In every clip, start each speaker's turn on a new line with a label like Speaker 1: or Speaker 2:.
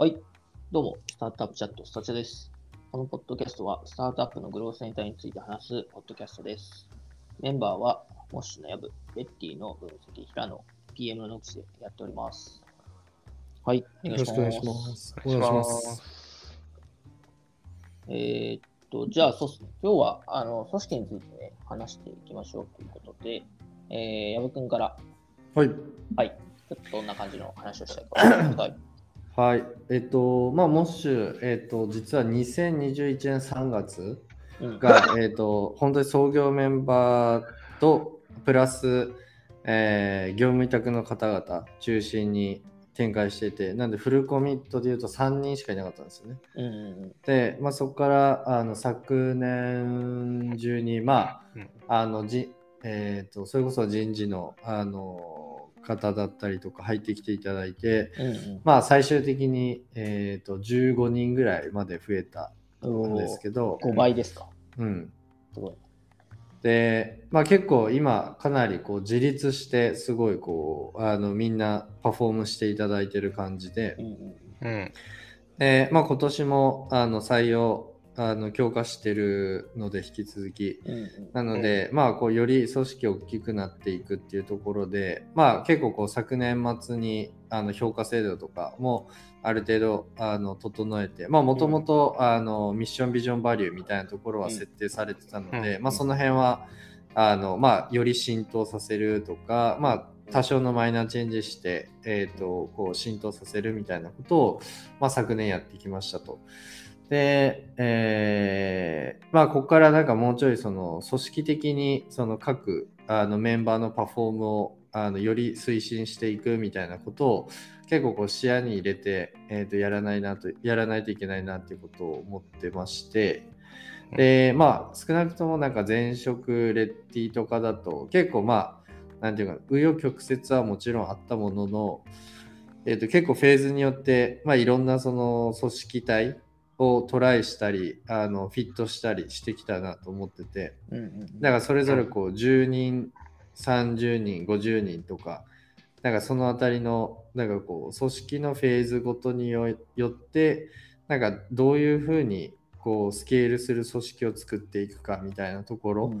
Speaker 1: はい。どうも、スタートアップチャット、スタチャです。このポッドキャストは、スタートアップのグロースセンターについて話すポッドキャストです。メンバーは、モッシュのヤブ、ベッティの分析、平野、PM のノクスでやっております。はい。
Speaker 2: よろしくお願いします。
Speaker 3: お願いします。
Speaker 1: えーっと、じゃあ、そうですね。今日は、あの、組織についてね、話していきましょうということで、えー、矢部君から、
Speaker 2: はい。
Speaker 1: はい、ちょっとどんな感じの話をしたいか教えてください。
Speaker 2: はい。えっと、まあ、モッシュ、えっと、実は2021年3月
Speaker 1: うん、
Speaker 2: が、えっと、本当に創業メンバーと、プラス、えー業務委託の方々中心に展開していて、なんでフルコミットで言うと3人しかいなかったんですよね。
Speaker 1: うんうん
Speaker 2: で、まあ、そこからあの昨年中に、まあ、
Speaker 3: うん
Speaker 2: あのじえー、とそれこそ人事のあの方だったりとか入ってきていただいて、
Speaker 1: うんうん
Speaker 2: まあ、最終的に、えー、と15人ぐらいまで増えた
Speaker 1: うん。
Speaker 2: んですけど、
Speaker 1: 5倍ですか。
Speaker 2: うん、
Speaker 1: すごい。
Speaker 2: で、まあ、結構今かなりこう自立してすごいこうあのみんなパフォームしていただいてる感じで
Speaker 1: うん、うん
Speaker 3: うん。
Speaker 2: で、まあ、今年もあの採用あの強化してるので引き続き。
Speaker 1: うんうん。
Speaker 2: なので、まあこうより組織大きくなっていくっていうところでまあ結構こう昨年末にあの評価制度とかもある程度あの整えてまあもともとあのミッションビジョンバリューみたいなところは設定されてたので、
Speaker 3: うん。
Speaker 2: まあその辺はあのまあより浸透させるとかまあ多少のマイナーチェンジして、えー、とこう浸透させるみたいなことを、まあ、昨年やってきましたと。で、えーまあ、ここからなんかもうちょいその組織的にその各あのメンバーのパフォームをあのより推進していくみたいなことを結構こう視野に入れて、えー、とやらないなとやらないといけないなっていうことを思ってまして。でまあ少なくともなんか前職レッティとかだと結構まあなんていうか紆余曲折はもちろんあったものの、えー、と結構フェーズによって、まあ、いろんなその組織体をトライしたりあのフィットしたりしてきたなと思ってて。
Speaker 1: うんうん
Speaker 2: だからそれぞれこう10人30人50人とかなんかそのあたりのなんかこう組織のフェーズごとによよってなんかどういうふうにこうスケールする組織を作っていくかみたいなところ、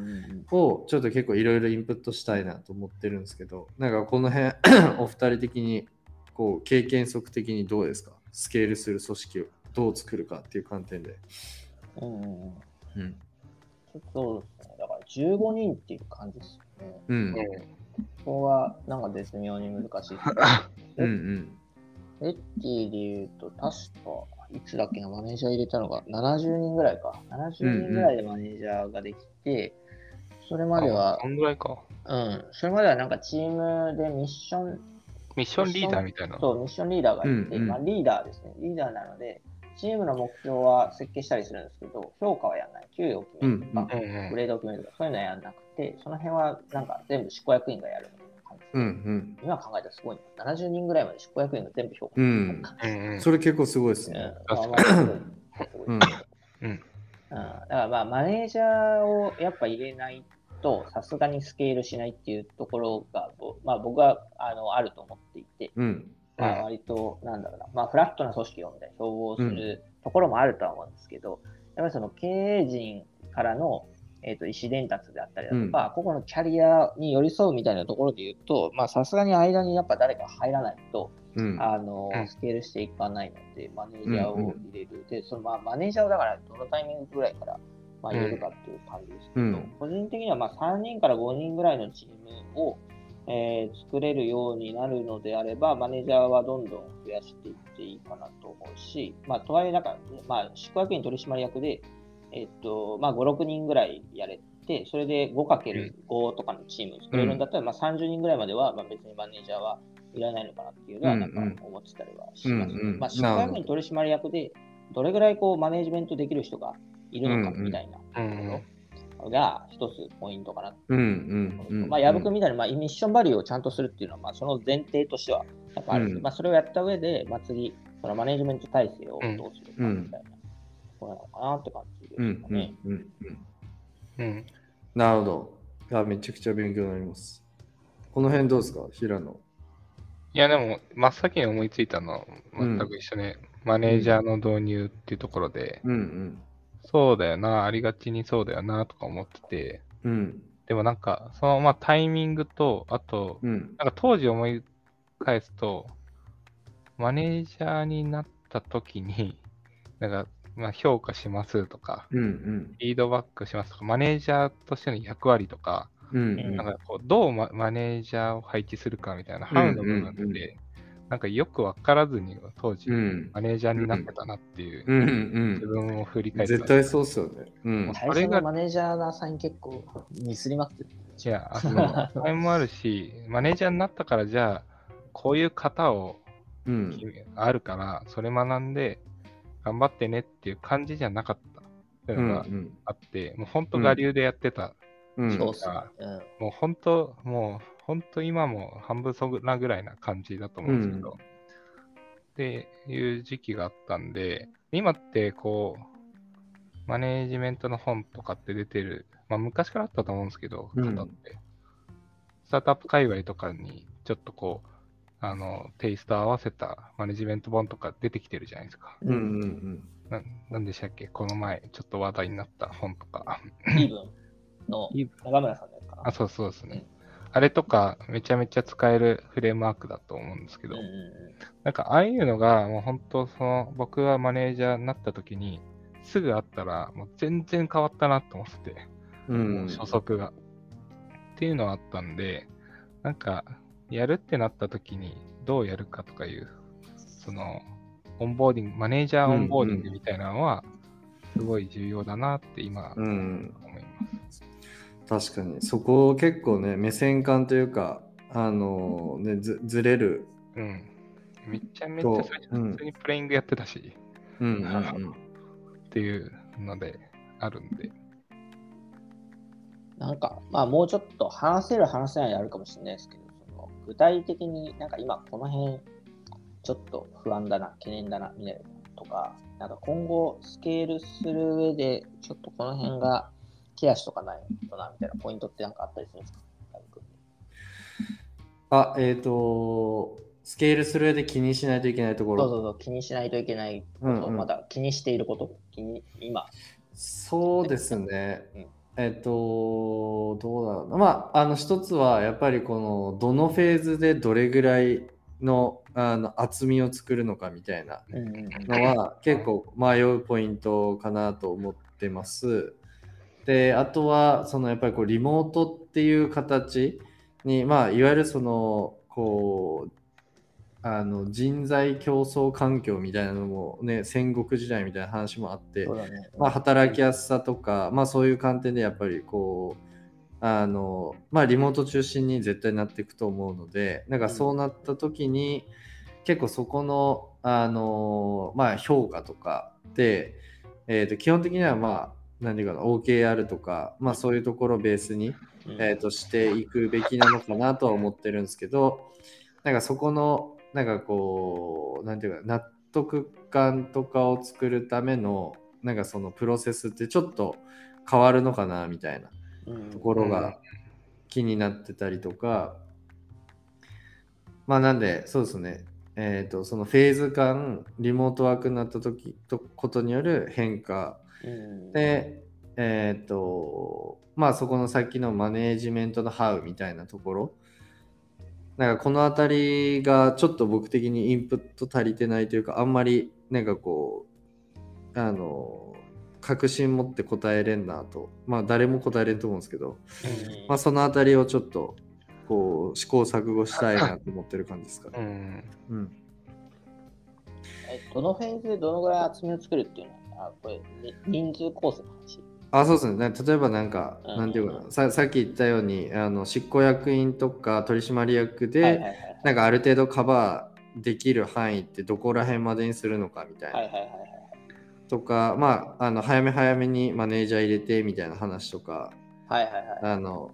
Speaker 2: をちょっと結構いろいろインプットしたいなと思ってるんですけど、なんかこの辺、お二人的にこう経験則的にどうですか？スケールする組織をどう作るかっていう観点で。
Speaker 1: うんうんうん
Speaker 2: うん。
Speaker 1: ちょっとそうですね。だから15人っていう感じですよね。
Speaker 2: うん。
Speaker 1: ここはなんか絶妙に難しいですね。
Speaker 2: うんうん。
Speaker 1: レッティで言うと、確か、いつだっけな、マネージャー入れたのが70人ぐらいか。70人ぐらいでマネージャーができて、それまでは
Speaker 3: こ、んぐらいか。
Speaker 1: うん、それまではなんかチームでミッション、
Speaker 3: ミッションリーダーみたいな。
Speaker 1: そう、ミッションリーダーがいて、
Speaker 2: うんうん
Speaker 1: まあ、リーダーですね。リーダーなので、チームの目標は設計したりするんですけど、評価はやらない。給与を決めるとか、グレードを決めるとか、そういうのはやらなくて、その辺はなんか全部執行役員がやるみたいな感じです。
Speaker 2: うんうん。
Speaker 1: 今考えたらすごいな。70人ぐらいまで執行役員が全部評価
Speaker 2: うん
Speaker 3: うんうん
Speaker 2: それ結構すごいです
Speaker 1: うん
Speaker 2: ね。
Speaker 1: だからまあマネージャーをやっぱ入れないとさすがにスケールしないっていうところが、ぼまあ、僕はあのあると思っていて、
Speaker 2: うん。
Speaker 1: まあ、割となんだろうな、まあ、フラットな組織をみたいな標榜するところもあるとは思うんですけど、やっぱりその経営陣からの、えー、と意思伝達であったりだとか、個々のキャリアに寄り添うみたいなところで言うと、まあさすがに間にやっぱ誰か入らないと、
Speaker 2: うん。
Speaker 1: あの
Speaker 3: うん。
Speaker 1: スケールしていかないので、マネージャーを入れる。で、そのまあマネージャーをだからどのタイミングぐらいから、まあ、入れるかっていう感じですけど、
Speaker 2: うん。
Speaker 1: 個人的にはまあ3人から5人ぐらいのチームを、えー作れるようになるのであれば、マネージャーはどんどん増やしていっていいかなと思うし、まあ、とはいえ、なんか、まあ、宿泊員取締役で、えっと、まあ、5、6人ぐらいやれて、それで 5×5 とかのチームを作れるんだったら、まあ、30人ぐらいまでは、まあ、別にマネージャーはいらないのかなっていうのは、なんか思ってたりはします、
Speaker 2: うんうん。
Speaker 1: まあ、宿泊員取締役で、どれぐらいこうマネージメントできる人がいるのかみたいなと
Speaker 3: うん
Speaker 1: ころが一つポイントかな
Speaker 2: うんうんうん。
Speaker 1: まあ、矢部君みたいな、まあ、ミッションバリューをちゃんとするっていうのは、まあ、その前提としてはやっぱある
Speaker 2: うん
Speaker 1: まあ、それをやった上で、まあ、次、そのマネジメント体制をどうするかみたいなところなのかなって感じです
Speaker 2: うんうん
Speaker 1: かね。
Speaker 2: うんうん。
Speaker 3: うん。
Speaker 2: なるほど。いや、めちゃくちゃ勉強になります。この辺どうですか？平野。
Speaker 3: いや、でも、真っ先に思いついたのは全く一緒で、マネージャーの導入っていうところで、
Speaker 2: うんうん。
Speaker 3: そうだよな、ありがちにそうだよなとか思ってて、
Speaker 2: うん。
Speaker 3: でもなんか、そのまあタイミングと、あと、
Speaker 2: うん。
Speaker 3: なんか当時思い返すと、マネージャーになった時に、なんか、まあ、評価しますとか、
Speaker 2: うんうん。
Speaker 3: フィードバックしますとか、マネージャーとしての役割とか、
Speaker 2: うん
Speaker 1: うん
Speaker 3: なんかこうどうママネージャーを配置するかみたいな、ハウの部分って、
Speaker 2: うんうんうん
Speaker 3: なんかよくわからずに当時、
Speaker 2: うん。
Speaker 3: マネージャーになってたなっていう、
Speaker 2: うん
Speaker 3: 自
Speaker 2: うん
Speaker 3: 分を振り返って
Speaker 2: 絶対そうっすよね。うん。
Speaker 1: 最初のマネージャーのサイン結構ミスりまくってる。
Speaker 3: いや、あのそれもあるし、マネージャーになったから、じゃあ、こういう型を
Speaker 2: うん。
Speaker 3: あるから、それ学んで、頑張ってねっていう感じじゃなかったっていう
Speaker 2: うん
Speaker 3: のがあって、もう本当我流でやってた。
Speaker 2: うん。
Speaker 1: そうっすね。うん
Speaker 3: もう本当、もう本当今も半分そぐらぐらいな感じだと思うんですけど、
Speaker 2: うん
Speaker 3: っていう時期があったんで、今ってこう、マネージメントの本とかって出てる、まあ昔からあったと思うんですけど、
Speaker 2: うん
Speaker 3: 方って、スタートアップ界隈とかにちょっとこう、あの、テイスト合わせたマネジメント本とか出てきてるじゃないですか。
Speaker 2: うんうんうん。
Speaker 3: ななんでしたっけ？この前、ちょっと話題になった本とか。
Speaker 1: イーブンの
Speaker 3: イーブ
Speaker 1: 長村さんのやつかな。
Speaker 3: あ、そうそうですね。あれとか、めちゃめちゃ使えるフレームワークだと思うんですけど、
Speaker 1: うんうん
Speaker 3: なんかああいうのが、もう本当、その、僕がマネージャーになった時に、すぐあったら、もう全然変わったなと思ってて、
Speaker 2: うん。
Speaker 3: 初速が。っていうのはあったんで、なんか、やるってなった時に、どうやるかとかいう、その、オンボーディング、マネージャーオンボーディングみたいなのは、すごい重要だなって今、
Speaker 2: うん。
Speaker 3: 思います。
Speaker 2: 確かに。そこ結構ね、目線感というか、あのね、ずずれる。
Speaker 3: うん。めちゃめちゃ普通にプレイングやってたし、
Speaker 2: うんうんうん。
Speaker 3: っていうのであるんで。
Speaker 1: なんか、まあもうちょっと話せる話せないあるかもしれないですけど、その具体的になんか今この辺ちょっと不安だな、懸念だな、みたいなとか、なんか今後スケールする上でちょっとこの辺がケアしとかないとな、みたいなポイントってなんかあったりするんですか？
Speaker 2: あ、えっ、と、スケールする上で気にしないといけないところ。
Speaker 1: そうそうそう、気にしないといけないこと、
Speaker 2: うんうん
Speaker 1: まだ気にしていること、気に今。
Speaker 2: そうですね。
Speaker 1: うん
Speaker 2: えっと、どうだろうな。まあ、あの、一つは、やっぱりこの、どのフェーズでどれぐらいのあの厚みを作るのかみたいなのは、結構迷うポイントかなと思ってます。で、あとは、その、やっぱりこう、リモートっていう形に、まあ、いわゆるその、こう、あの人材競争環境みたいなのもね戦国時代みたいな話もあって
Speaker 1: ね。
Speaker 2: まあ、働きやすさとか、まあ、そういう観点でやっぱりこうあの、まあ、リモート中心に絶対なっていくと思うのでなんかそうなった時に、結構そこのあの、まあ、評価とかで、えー、と基本的にはまあ何ていうかな OKR とか、まあ、そういうところをベースに、
Speaker 1: うん。
Speaker 2: えー、としていくべきなのかなとは思ってるんですけどなんかそこのなんかこうなんていうか納得感とかを作るためのなんかそのプロセスってちょっと変わるのかなみたいな
Speaker 1: うん。
Speaker 2: ところが気になってたりとか、まあなんでそうですね。えっ、とそのフェーズ感リモートワークになった時とことによる変化
Speaker 1: うん
Speaker 2: で、えっ、と、まあそこのさっきのマネージメントのハウみたいなところ、なんかこのあたりがちょっと僕的にインプット足りてないというか、あんまりなんかこう、あの、確信持って答えれんなと、まあ誰も答えれんと思うんですけど、
Speaker 1: うん
Speaker 2: まあそのあたりをちょっとこう試行錯誤したいなと思ってる感じですかね。
Speaker 3: うん。
Speaker 2: うん。
Speaker 1: えどのフェーズでどのぐらい厚みを作るっていうの？は、あこれ、ね人数構成の話。
Speaker 2: あそうですね。な例えばなんか、
Speaker 1: うん
Speaker 2: なんていうかな、ささっき言ったように、あの執行役員とか取締役で、
Speaker 1: はいはいはい
Speaker 2: なんかある程度カバーできる範囲ってどこら辺までにするのかみたいな。
Speaker 1: はいはいはいはい。
Speaker 2: とか、まあ、あの早め早めにマネージャー入れてみたいな話とか、
Speaker 1: はいはいはい。
Speaker 2: あの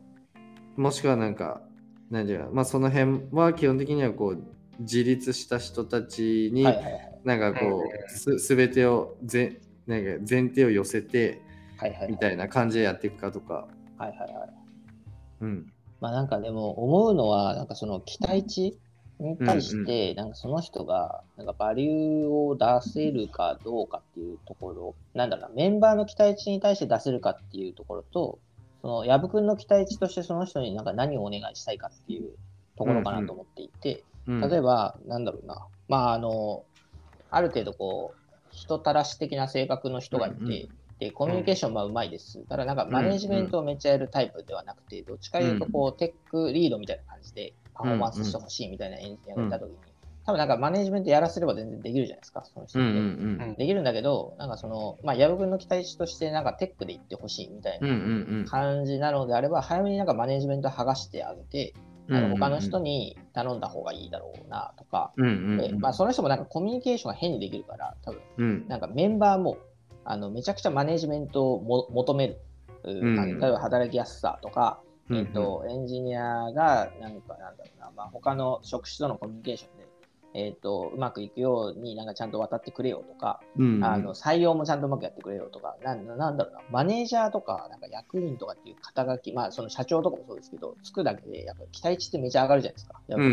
Speaker 2: もしくはなんか、なんていうかなまあ、その辺は基本的にはこう自立した人たちに、
Speaker 1: はいはいはい。
Speaker 2: なんかこう、すすべてをぜなんか前提を寄せて
Speaker 1: はいはいはい。
Speaker 2: みたいな感じでやっていくかとか。
Speaker 1: はいはいはい。
Speaker 2: うん。
Speaker 1: まあなんかでも思うのは、なんかその期待値に対して、なんかその人が、なんかバリューを出せるかどうかっていうところ、なんだろうな、メンバーの期待値に対して出せるかっていうところと、その、ヤブ君の期待値としてその人になんか何をお願いしたいかっていうところかなと思っていて、例えば、なんだろうな、まあ、あの、ある程度こう、人たらし的な性格の人がいて、
Speaker 2: うんうん。
Speaker 1: で、コミュニケーションはうまいです。ただなんかマネジメントをめっちゃやるタイプではなくて、どっちかいうとこう、テックリードみたいな感じでパフォーマンスしてほしいみたいなエンジニアがいたときに、多分なんかマネジメントやらせれば全然できるじゃないですか、その人って。
Speaker 2: うんうんうん。
Speaker 1: できるんだけど、なんかその、まあ、ヤブ君の期待値として、なんかテックで行ってほしいみたい
Speaker 2: うんう
Speaker 1: なん。感じなのであれば、早めになんかマネジメント剥がしてあげて、
Speaker 2: うん
Speaker 1: あの他の人に頼んだ方がいいだろうなとか、まあ、その人もなんかコミュニケーションが変にできるから、多分
Speaker 2: うん。
Speaker 1: なんかメンバーもあのめちゃくちゃマネジメントをも求める、
Speaker 2: ん
Speaker 1: あの例えば働きやすさとか、
Speaker 2: うん
Speaker 1: えっとエンジニアがなんかなんだろうな、まあ、他の職種とのコミュニケーションで、えっとうまくいくようになんかちゃんと渡ってくれよとか、
Speaker 2: うん
Speaker 1: あの採用もちゃんとうまくやってくれよとか、なんなんだろうな、マネージャーとかなんか役員とかっていう肩書き、まあその社長とかもそうですけど、つくだけでやっぱり期待値ってめちゃ上がるじゃないですか。やっぱ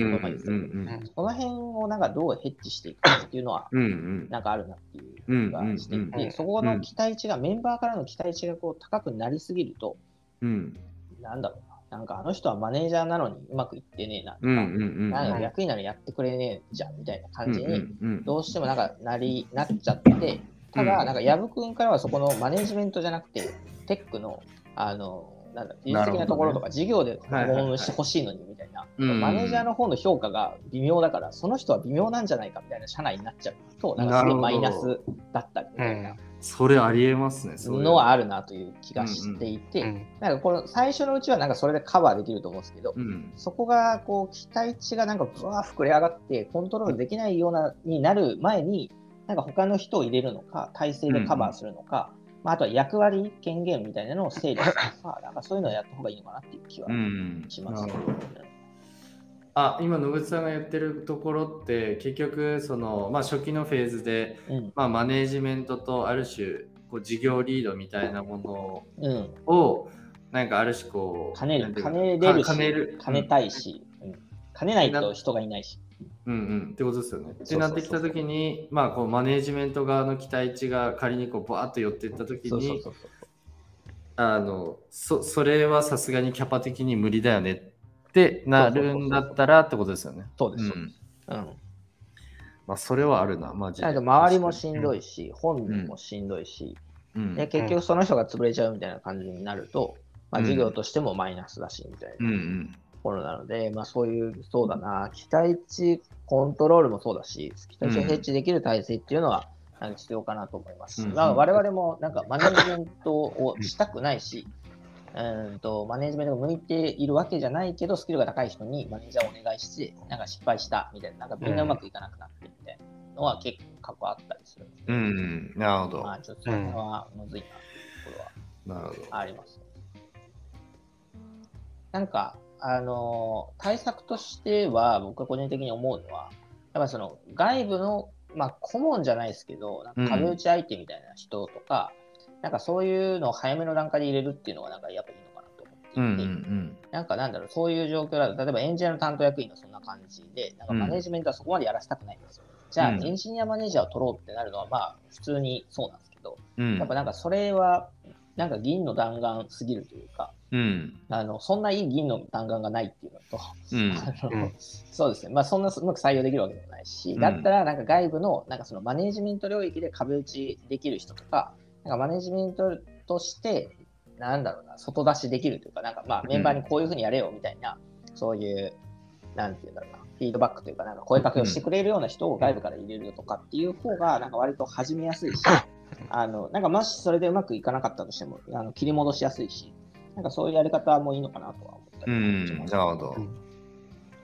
Speaker 1: その辺をなんかどうヘッジしていくかっていうのは、
Speaker 2: うんうん。
Speaker 1: なんかあるなっていう気がしてい
Speaker 3: うんうんうん
Speaker 1: て、そこの期待値が、メンバーからの期待値がこう高くなりすぎると、
Speaker 2: うん。
Speaker 1: なんだろうな、なんかあの人はマネージャーなのにうまくいってねえな。とか、なんか
Speaker 3: うん。
Speaker 1: 役員なのにやってくれねえじゃんみたいな感じに、どうしてもなんかなりなっちゃって、ただ、
Speaker 2: うん。
Speaker 1: なんか藪君からはそこのマネージメントじゃなくて、テックの、あの、なんだ、技術的なところとか、事業で訪問してほしいのにみたいな、
Speaker 2: うん
Speaker 1: マネージャーの方の評価が微妙だから、その人は微妙なんじゃないかみたいな社内になっちゃうと、なんかすげえマイナスだったりみたいな
Speaker 2: それありえますね。それ
Speaker 1: のはあるなという気がしていて、
Speaker 3: うん
Speaker 1: なんかこの最初のうちはなんかそれでカバーできると思うんですけど、
Speaker 2: うん。
Speaker 1: そこがこう期待値がなんかぶわー膨れ上がってコントロールできないようなになる前になんか他の人を入れるのか体制でカバーするのか、まあ、あとは役割権限みたいなのを整理するのかなんかそういうのをやった方がいいのかなっていう気は
Speaker 2: うん。
Speaker 1: します、ね。
Speaker 2: なるほどあ今野口さんが言ってるところって結局その、まあ、初期のフェーズで、
Speaker 1: うん。
Speaker 2: まあ、マネージメントとある種こう事業リードみたいなも
Speaker 1: うん、
Speaker 2: のをなんかある種こう
Speaker 1: 兼ねる兼ねれるし
Speaker 2: か兼ねる
Speaker 1: 兼ねたいし、うん。兼ねないと人がいないし、
Speaker 2: うん。うんってことですよね。ってなってきた時にまあこうマネージメント側の期待値が仮にこうバーッと寄っていった時にあのそそれはさすがにキャパ的に無理だよねってなるんだったらってことですよね。
Speaker 1: そうです、
Speaker 2: うん。
Speaker 1: うん。
Speaker 2: まあそれはあるな、マジで。
Speaker 1: 周りもしんどいし、本人もしんどいし、結局その人が潰れちゃうみたいな感じになると、まあ、
Speaker 2: うん。
Speaker 1: 事業としてもマイナスだしみたいな。ところなので、まあそういう、そうだな、期待値コントロールもそうだし、期待値をヘッジできる体制っていうのは、必要かなと思います。まあ、我々もなんかマネジメントをしたくないし、うーんとマネジメントが向いているわけじゃないけど、スキルが高い人にマネージャーをお願いして、なんか失敗したみたいな、なんかみんなうまくいかなくなってみたいなのは結構過去あったりする
Speaker 2: うんうん、なるほど。
Speaker 1: まあちょっとそれはむずいなところは
Speaker 2: なるほど。
Speaker 1: あります。なんか、あのー対策としては、僕が個人的に思うのは、やっぱその外部の、まあ、顧問じゃないですけど、なんか壁打ち相手みたいな人とか、なんかそういうのを早めの段階で入れるっていうのが、なんかやっぱいいのかなと思っていて、
Speaker 2: うんうん
Speaker 1: なんかなんだろう、そういう状況だと、例えばエンジニアの担当役員がそんな感じで、なんかマネジメントはそこまでやらせたくないんですよ。じゃあ、
Speaker 2: うん
Speaker 1: エンジニアマネージャーを取ろうってなるのは、まあ、普通にそうなんですけど、
Speaker 2: うん。
Speaker 1: やっぱなんかそれは、なんか銀の弾丸すぎるというか、
Speaker 2: うん。
Speaker 1: あのそんないい銀の弾丸がないっていうのと、
Speaker 2: うん。
Speaker 1: あの
Speaker 3: うん
Speaker 1: そうですね、まあ、そんなうまく採用できるわけでもないし、
Speaker 2: うん
Speaker 1: だったらなんか外部のなんかそのマネジメント領域で壁打ちできる人とか、なんかマネジメントとして、なんだろうな、外出しできるというか、なんかまあメンバーにこういうふうにやれよみたいな、そういう、なんていうんだろうな、フィードバックというか、なんか声かけをしてくれるような人を外部から入れるとかっていう方が、なんか割と始めやすいし、あのなんかもしそれでうまくいかなかったとしても、あの切り戻しやすいし、なんかそういうやり方もいいのかなとは思った
Speaker 2: う
Speaker 1: りし
Speaker 2: ん。
Speaker 1: ます
Speaker 2: なるほど。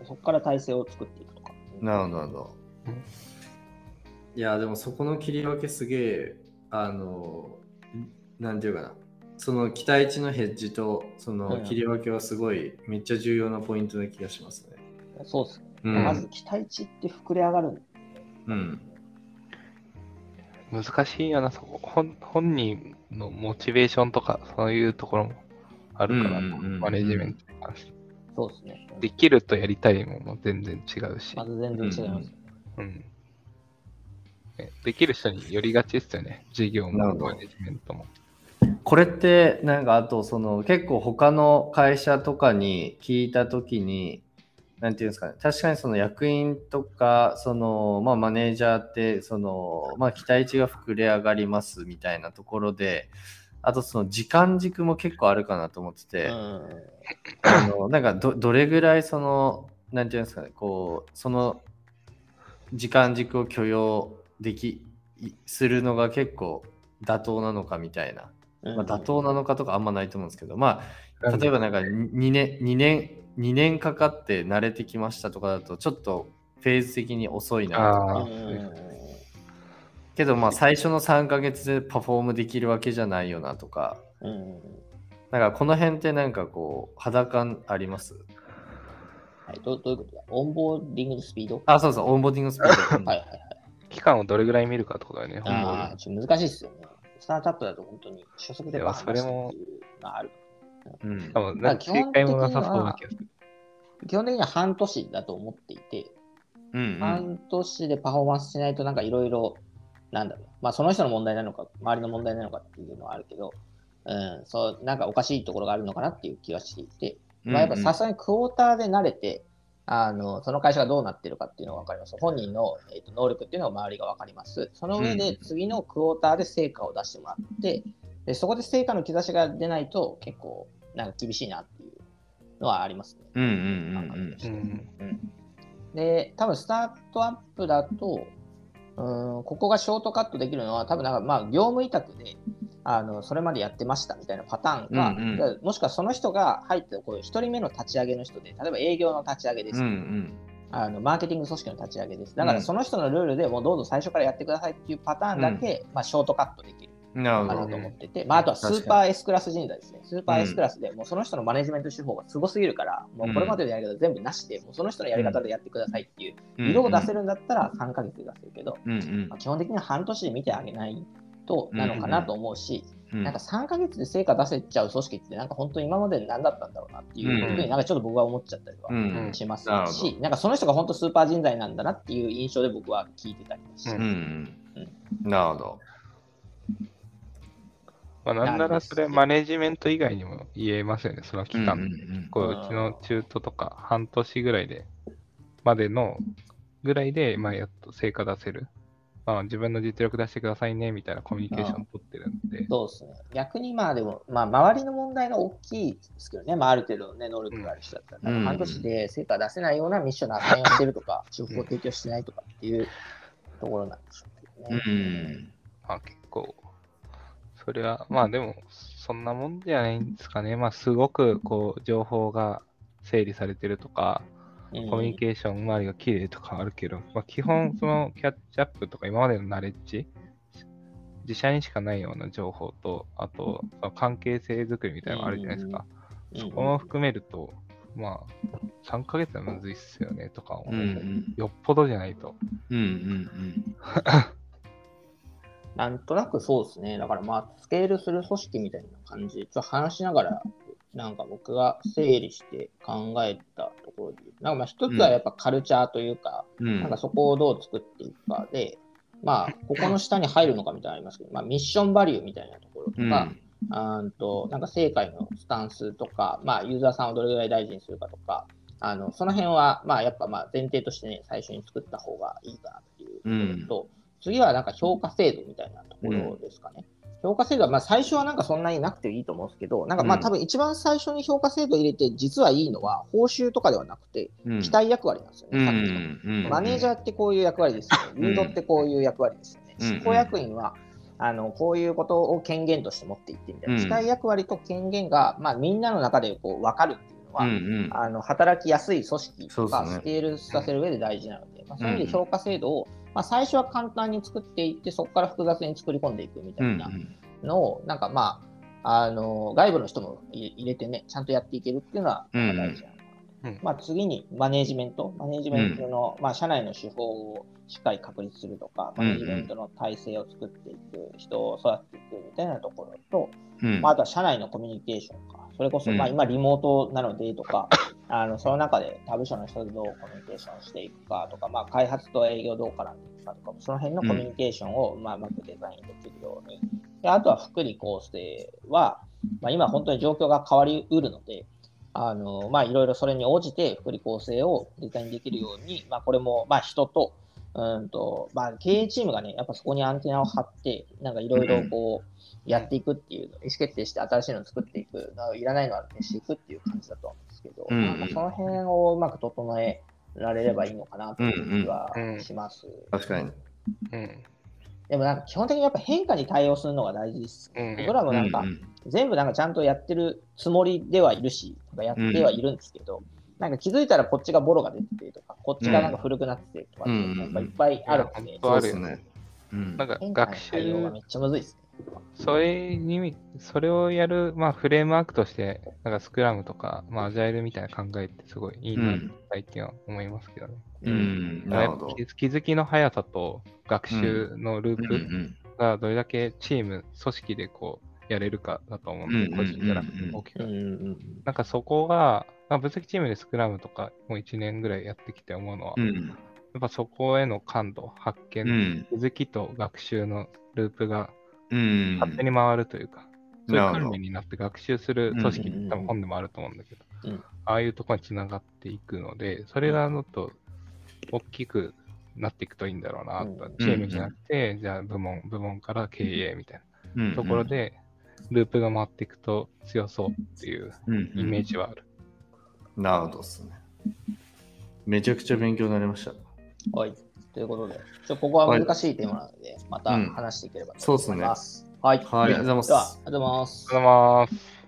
Speaker 1: そこから体制を作っていくとか。
Speaker 2: なるほど、なるほど
Speaker 3: うん。
Speaker 2: いや、でもそこの切り分けすげえ、あの、なんていうかな。その期待値のヘッジとその切り分けはすごいめっちゃ重要なポイントな気がしますね。
Speaker 1: そうですね。
Speaker 2: うん
Speaker 1: まず期待値って膨れ上がる
Speaker 2: うん。
Speaker 3: 難しいよな、そこ本本人のモチベーションとか、そういうところもあるから、
Speaker 2: うんうんうんうん
Speaker 3: マネジメントに関して。
Speaker 1: そうですね。
Speaker 3: できるとやりたいもも全然違うし。
Speaker 1: まず全然違います。
Speaker 3: うん。ねできる人によりがちですよね。授業もマネジメントも。
Speaker 2: これってなんかあとその結構他の会社とかに聞いた時になんていうんですかね確かにその役員とかそのまあマネージャーってそのまあ期待値が膨れ上がりますみたいなところであとその時間軸も結構あるかなと思ってて、
Speaker 1: うん
Speaker 2: あのなんかどどれぐらいそのなんていうんですかねこうその時間軸を許容できするのが結構妥当なのかみたいな。
Speaker 1: うん。
Speaker 2: まあ、妥当なのかとかあんまないと思うんですけど、まあ、例えばなんか2年、2年、2年かかって慣れてきましたとかだと、ちょっとフェーズ的に遅いなと
Speaker 3: あ
Speaker 2: かけど、まあ、最初の3ヶ月でパフォームできるわけじゃないよなとか、
Speaker 1: うん。
Speaker 2: なんかこの辺ってなんかこう、肌感あります？
Speaker 1: はい、どどういうこと？だオンボーディングのスピード？
Speaker 2: あ、そうそう、オンボーディングスピード。
Speaker 1: はいはいはい。
Speaker 3: 期間をどれぐらい見るかってことだよね、本
Speaker 1: ああ、
Speaker 3: 当
Speaker 1: ちょっと難しいですよね。スタートアップだと本当に初速でバーっていうのがある。
Speaker 2: うん
Speaker 3: しかも、なんか正解もなさそうな気がする。
Speaker 1: 基本的には半年だと思っていて、
Speaker 2: うんうん
Speaker 1: 半年でパフォーマンスしないとなんかいろいろ、なんだろう、まあその人の問題なのか、周りの問題なのかっていうのはあるけど、うん、そう、なんかおかしいところがあるのかなっていう気がしていて、まあやっぱさすがにクォーターで慣れて、あの、その会社がどうなってるかっていうのが分かります。本人の、えー、と能力っていうのが周りが分かります。その上で
Speaker 2: うん
Speaker 1: 次のクォーターで成果を出してもらって、でそこで成果の兆しが出ないと結構なんか厳しいなっていうのはありますね。
Speaker 2: うんうんうん
Speaker 3: うん。
Speaker 1: うんで、多分スタートアップだと、うん、ここがショートカットできるのは、多分なんかまあ業務委託で、あのそれまでやってましたみたいなパターンか、
Speaker 2: うんうん。
Speaker 1: でもしくはその人が入ってこう1人目の立ち上げの人で、例えば営業の立ち上げです、
Speaker 2: うんうん。
Speaker 1: あのマーケティング組織の立ち上げです。だからその人のルールでもうどうぞ最初からやってくださいっていうパターンだけ、まあ、ショートカットできる。
Speaker 2: うん。なるほど。
Speaker 1: かな。と思ってて、まあ、あとはスーパー S クラス人材ですね。スーパー S クラスでもうその人のマネジメント手法がすごすぎるから、もうこれまでのやり方全部なしで、もうその人のやり方でやってくださいっていう、色を出せるんだったら3ヶ月で出せるけど、
Speaker 2: うんうん。
Speaker 1: まあ、基本的には半年で見てあげないとなのかなと思うし、
Speaker 2: うん。
Speaker 1: なんか3ヶ月で成果出せちゃう組織って、なんか本当に今まで何だったんだろうなっていうふうに、
Speaker 3: うん
Speaker 1: なんかちょっと僕は思っちゃったりは
Speaker 2: うん
Speaker 1: しますし、なんかその人が本当スーパー人材なんだなっていう印象で僕は聞いてたりして、
Speaker 3: うん
Speaker 2: うんうん。なるほど。
Speaker 3: まあ、なんならそれマネジメント以外にも言えますよね、その期間。こううちの中途とか半年ぐらいで、までのぐらいで、まあ、やっと成果出せる。まあ、自分の実力出してくださいねみたいなコミュニケーションを取ってるんで。
Speaker 1: そうですね。逆にまあでも、まあ周りの問題が大きいですけどね、まあある程度ね、能力がある人だったら、
Speaker 2: うん
Speaker 1: 半年で成果出せないようなミッションのアサインをしてるとか、情報を提供してないとかっていうところなんでしょうけどね。
Speaker 2: うん
Speaker 3: まあ結構、それは、まあでも、そんなもんじゃないんですかね。まあすごくこう、情報が整理されてるとか、
Speaker 1: うん
Speaker 3: コミュニケーション周りが綺麗とかあるけど、まあ基本そのキャッチアップとか今までのナレッジ、自社にしかないような情報と、あと、関係性づくりみたいなのがあるじゃないですか。
Speaker 1: うん。
Speaker 3: そこも含めると、まあ、3ヶ月はむずいっすよねとか思う、
Speaker 2: うんうん。
Speaker 3: よっぽどじゃないと。
Speaker 2: うんうん
Speaker 1: なんとなくそうですね。だからまあ、スケールする組織みたいな感じ。で、ちょっと話しながら、なんか僕が整理して考えたところで言う、なんかまあ一つはやっぱカルチャーというか、
Speaker 2: うん。
Speaker 1: なんかそこをどう作っていくかで、まあ、ここの下に入るのかみたいなのありますけど、まあ、ミッションバリューみたいなところと
Speaker 2: うん
Speaker 1: か、あんとなんか正解のスタンスとか、まあ、ユーザーさんをどれぐらい大事にするかとか、あのその辺は、まあ、やっぱまあ前提としてね、最初に作った方がいいかなっていうところと、次はなんか評価制度みたいなところですかね。評価制度は、まあ、最初はなんかそんなになくていいと思うんですけど、なんかまあ
Speaker 2: うん。
Speaker 1: 多分一番最初に評価制度入れて、実はいいのは報酬とかではなくて、
Speaker 2: うん。
Speaker 1: 期待役割なんですよね。
Speaker 2: うん
Speaker 1: さっきの。
Speaker 2: うん
Speaker 1: マネージャーってこういう役割ですよね。リードってこういう役割ですよね。
Speaker 2: うん
Speaker 1: 執行役員は、あのこういうことを権限として持っていってみたいな。
Speaker 2: うん。
Speaker 1: 期待役割と権限が、まあ、みんなの中でこう分かるっていうのは、
Speaker 2: うんうん。
Speaker 1: あの働きやすい組織とかスケールさせる上で大事なので、まあ、そういう意味で評価制度を、まあ、最初は簡単に作っていって、そこから複雑に作り込んでいくみた
Speaker 2: う
Speaker 1: いなのを、なんかまあ、あの外部の人も入入れてね、ちゃんとやっていけるっていうのは
Speaker 2: うん
Speaker 1: 大事なのかな。と。
Speaker 3: うん。
Speaker 1: まあ、次にマネージメント、マネージメントの、まあ、社内の手法をしっかり確立するとか、
Speaker 2: うん
Speaker 1: マネージメントの体制を作っていく、人を育てていくみたいなところと、
Speaker 2: うん。
Speaker 1: まあ、あとは社内のコミュニケーションか、それこそ、
Speaker 2: うん。
Speaker 1: まあ、今リモートなのでとか、あのその中で他部署の人とどうコミュニケーションしていくかとか、まあ、開発と営業どう絡んでいくかとか、その辺のコミュニケーションを、まあ、うまくデザインできるように。であとは福利厚生は、まあ、今本当に状況が変わりうるので、あのまあ、いろいろそれに応じて福利厚生をデザインできるように、まあ、これもまあ人と、うんとまあ、経営チームがね、やっぱそこにアンテナを張って、なんかいろいろこう、やっていくっていうの、意思決定して新しいのを作っていく、いらないのは消していくっていう感じだと思ですけど、
Speaker 2: うんうん
Speaker 1: まあ、その辺をうまく整えられればいいのかなという気はします。
Speaker 2: 確かに。
Speaker 3: うん。
Speaker 1: でもなんか基本的にやっぱ変化に対応するのが大事です。
Speaker 3: うん
Speaker 1: 僕らもなんか、
Speaker 2: うんうん
Speaker 1: 全部なんかちゃんとやってるつもりではいるし、とかやってはいるんですけど、なんか気づいたらこっちがボロが出ててとか、こっちがなんか古くなっててとかっていうのがやっぱいっぱいあるので、
Speaker 3: うん
Speaker 2: そうですね。うん
Speaker 3: なんか
Speaker 1: 変化に
Speaker 3: 学
Speaker 1: 対応が
Speaker 3: 習
Speaker 1: めっちゃむずいですね。
Speaker 3: それに、それをやる、まあ、フレームワークとして、なんかスクラムとか、まあ、アジャイルみたいな考えってすごいいいな、
Speaker 2: うん
Speaker 3: 最近は思いますけどね。
Speaker 2: うん、なるほど。
Speaker 3: 気づ気づきの速さと学習のルー
Speaker 2: うん
Speaker 3: プがどれだけチーム、組織でこう、やれるかだと思うんで、
Speaker 2: うん
Speaker 3: 個人じゃなくて大きく。なんかそこが、まあ、分析チームでスクラムとかもう1年ぐらいやってきて思うのは、や
Speaker 2: うん。
Speaker 3: っぱそこへの感度、発見、
Speaker 2: うん。
Speaker 3: 気づきと学習のループが
Speaker 2: うん。
Speaker 3: 勝手に回るというか、そういう訓練になって学習する組織
Speaker 1: うん
Speaker 3: って多分本でもあると思うんだけど、
Speaker 1: うん
Speaker 3: ああいうところにつながっていくので、それがもっと大きくなっていくといいんだろうなと、
Speaker 1: うん
Speaker 3: チームじゃなくて、じゃあ部門、部門から経営みたい
Speaker 2: うん
Speaker 3: なところ、で、ループが回っていくと強そうっていう
Speaker 2: うん
Speaker 3: イメージはある。
Speaker 2: なるほどですね。めちゃくちゃ勉強になりました。
Speaker 1: はい。ということで、ちょここは難しいテーマなので、また話していければと思います。はい。
Speaker 2: はいありがとうございます
Speaker 1: では、ありがとうございます
Speaker 3: ありがとうございます。